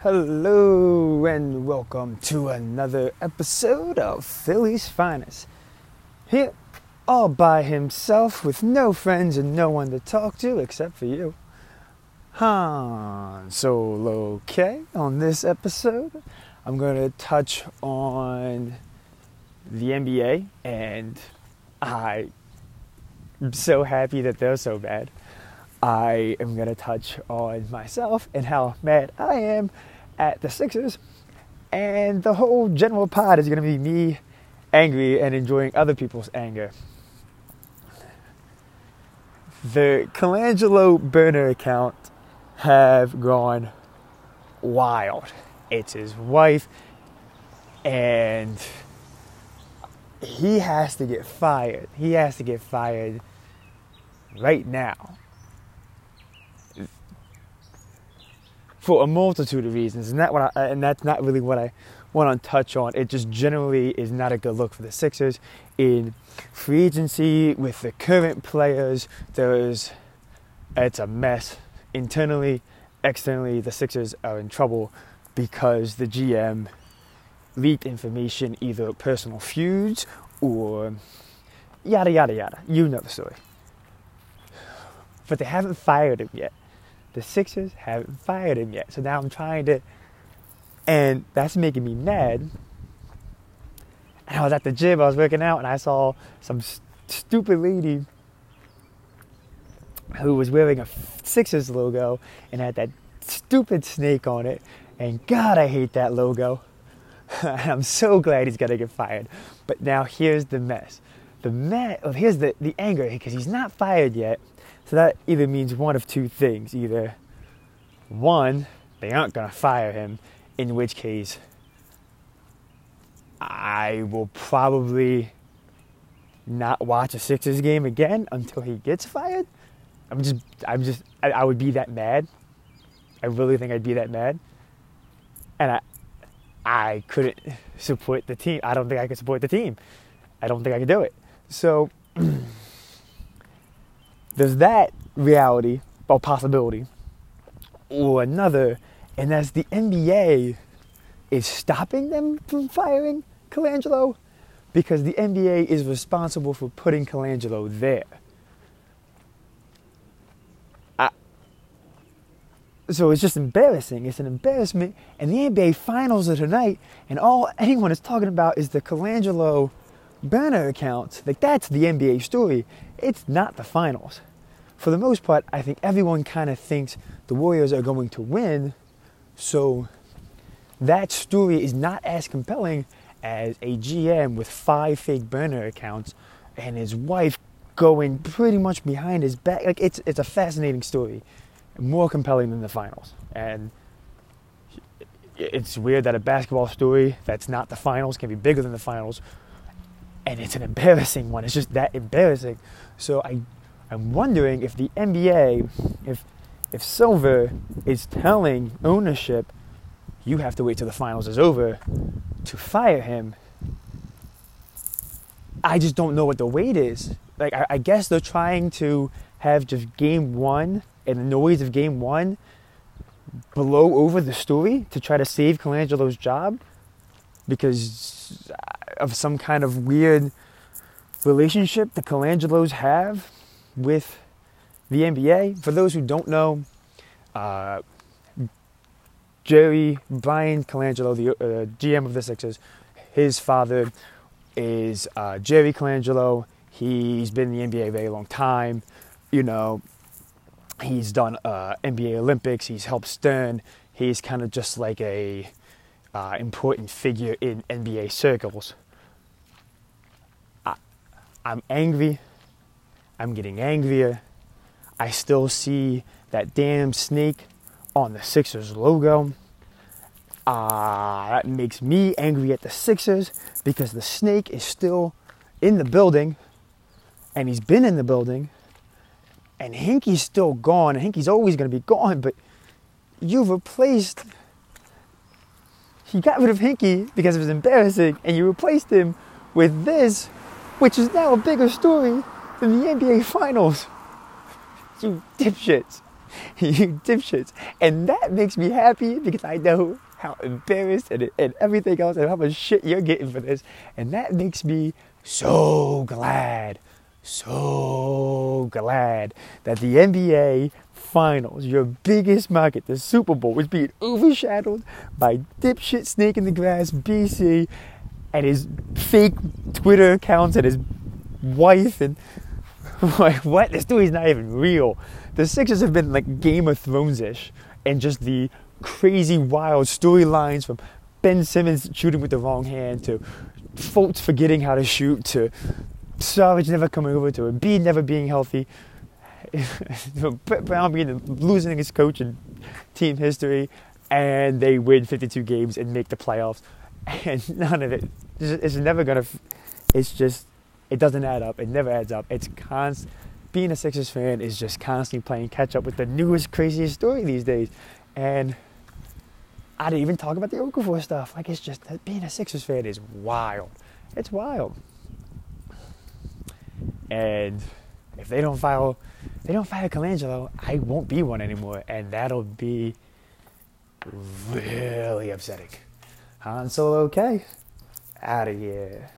Hello and welcome to another episode of Philly's Finest. Here, all by himself with no friends and no one to talk to except for you. Han Solo K. On this episode, I'm going to touch on the NBA, and I'm so happy that they're so bad. I am going to touch on myself and how mad I am at the Sixers. And the whole general pod is going to be me angry and enjoying other people's anger. The Colangelo burner account have gone wild. It's his wife, and he has to get fired. He has to get fired right now. For a multitude of reasons, and that I, and that's not really what I want to touch on. It just generally is not a good look for the Sixers in free agency with the current players. There's it's a mess internally, externally. The Sixers are in trouble because the GM leaked information, either personal feuds or yada yada yada. You know the story. But they haven't fired him yet. The Sixers haven't fired him yet. So now I'm trying to, and that's making me mad. And I was at the gym, I was working out, and I saw some st- stupid lady who was wearing a Sixers logo and had that stupid snake on it. And God, I hate that logo. and I'm so glad he's gonna get fired. But now here's the mess. The mess. Oh, here's the the anger because he's not fired yet. So that either means one of two things. Either one, they aren't gonna fire him, in which case I will probably not watch a Sixers game again until he gets fired. I'm just, I'm just, I, I would be that mad. I really think I'd be that mad. And I, I couldn't support the team. I don't think I could support the team. I don't think I could do it. So there's that reality or possibility, or another, and that's the NBA is stopping them from firing Colangelo because the NBA is responsible for putting Colangelo there. so it's just embarrassing. It's an embarrassment. And the NBA finals are tonight, and all anyone is talking about is the Colangelo burner account. Like that's the NBA story. It's not the finals. For the most part, I think everyone kind of thinks the Warriors are going to win. So that story is not as compelling as a GM with five fake burner accounts and his wife going pretty much behind his back. Like it's it's a fascinating story more compelling than the finals. And it's weird that a basketball story that's not the finals can be bigger than the finals. And it's an embarrassing one. It's just that embarrassing. So I, I'm wondering if the NBA, if if Silver is telling ownership, you have to wait till the finals is over to fire him. I just don't know what the weight is. Like I, I guess they're trying to have just game one and the noise of game one blow over the story to try to save Colangelo's job because of some kind of weird relationship the Colangelos have with the NBA. For those who don't know, uh, Jerry Bryan Colangelo, the uh, GM of the Sixers, his father is uh, Jerry Colangelo. He's been in the NBA a very long time. You know, He's done uh, NBA Olympics. He's helped Stern. He's kind of just like a uh, important figure in NBA circles. I'm angry. I'm getting angrier. I still see that damn snake on the Sixers logo. Uh, that makes me angry at the Sixers because the snake is still in the building and he's been in the building and Hinkie's still gone, and Hinkie's always going to be gone, but you've replaced. He got rid of Hinkie because it was embarrassing, and you replaced him with this, which is now a bigger story than the NBA Finals. You dipshits. you dipshits. And that makes me happy because I know how embarrassed and, and everything else and how much shit you're getting for this. And that makes me so glad, so glad that the NBA Finals, your biggest market, the Super Bowl, is being overshadowed by dipshit snake in the grass BC and his fake Twitter accounts and his wife and like what? This story's not even real. The Sixers have been like Game of Thrones ish and just the crazy wild storylines from Ben Simmons shooting with the wrong hand to Fultz forgetting how to shoot to Saric never coming over to Embiid never being healthy. Brett Brown being losing his coach in team history, and they win 52 games and make the playoffs, and none of it. It's never gonna. It's just. It doesn't add up. It never adds up. It's constant. Being a Sixers fan is just constantly playing catch up with the newest, craziest story these days, and I didn't even talk about the Okafor stuff. Like it's just being a Sixers fan is wild. It's wild. And if they don't file, they don't fire Colangelo, I won't be one anymore, and that'll be really upsetting. Han Solo, okay, out of here.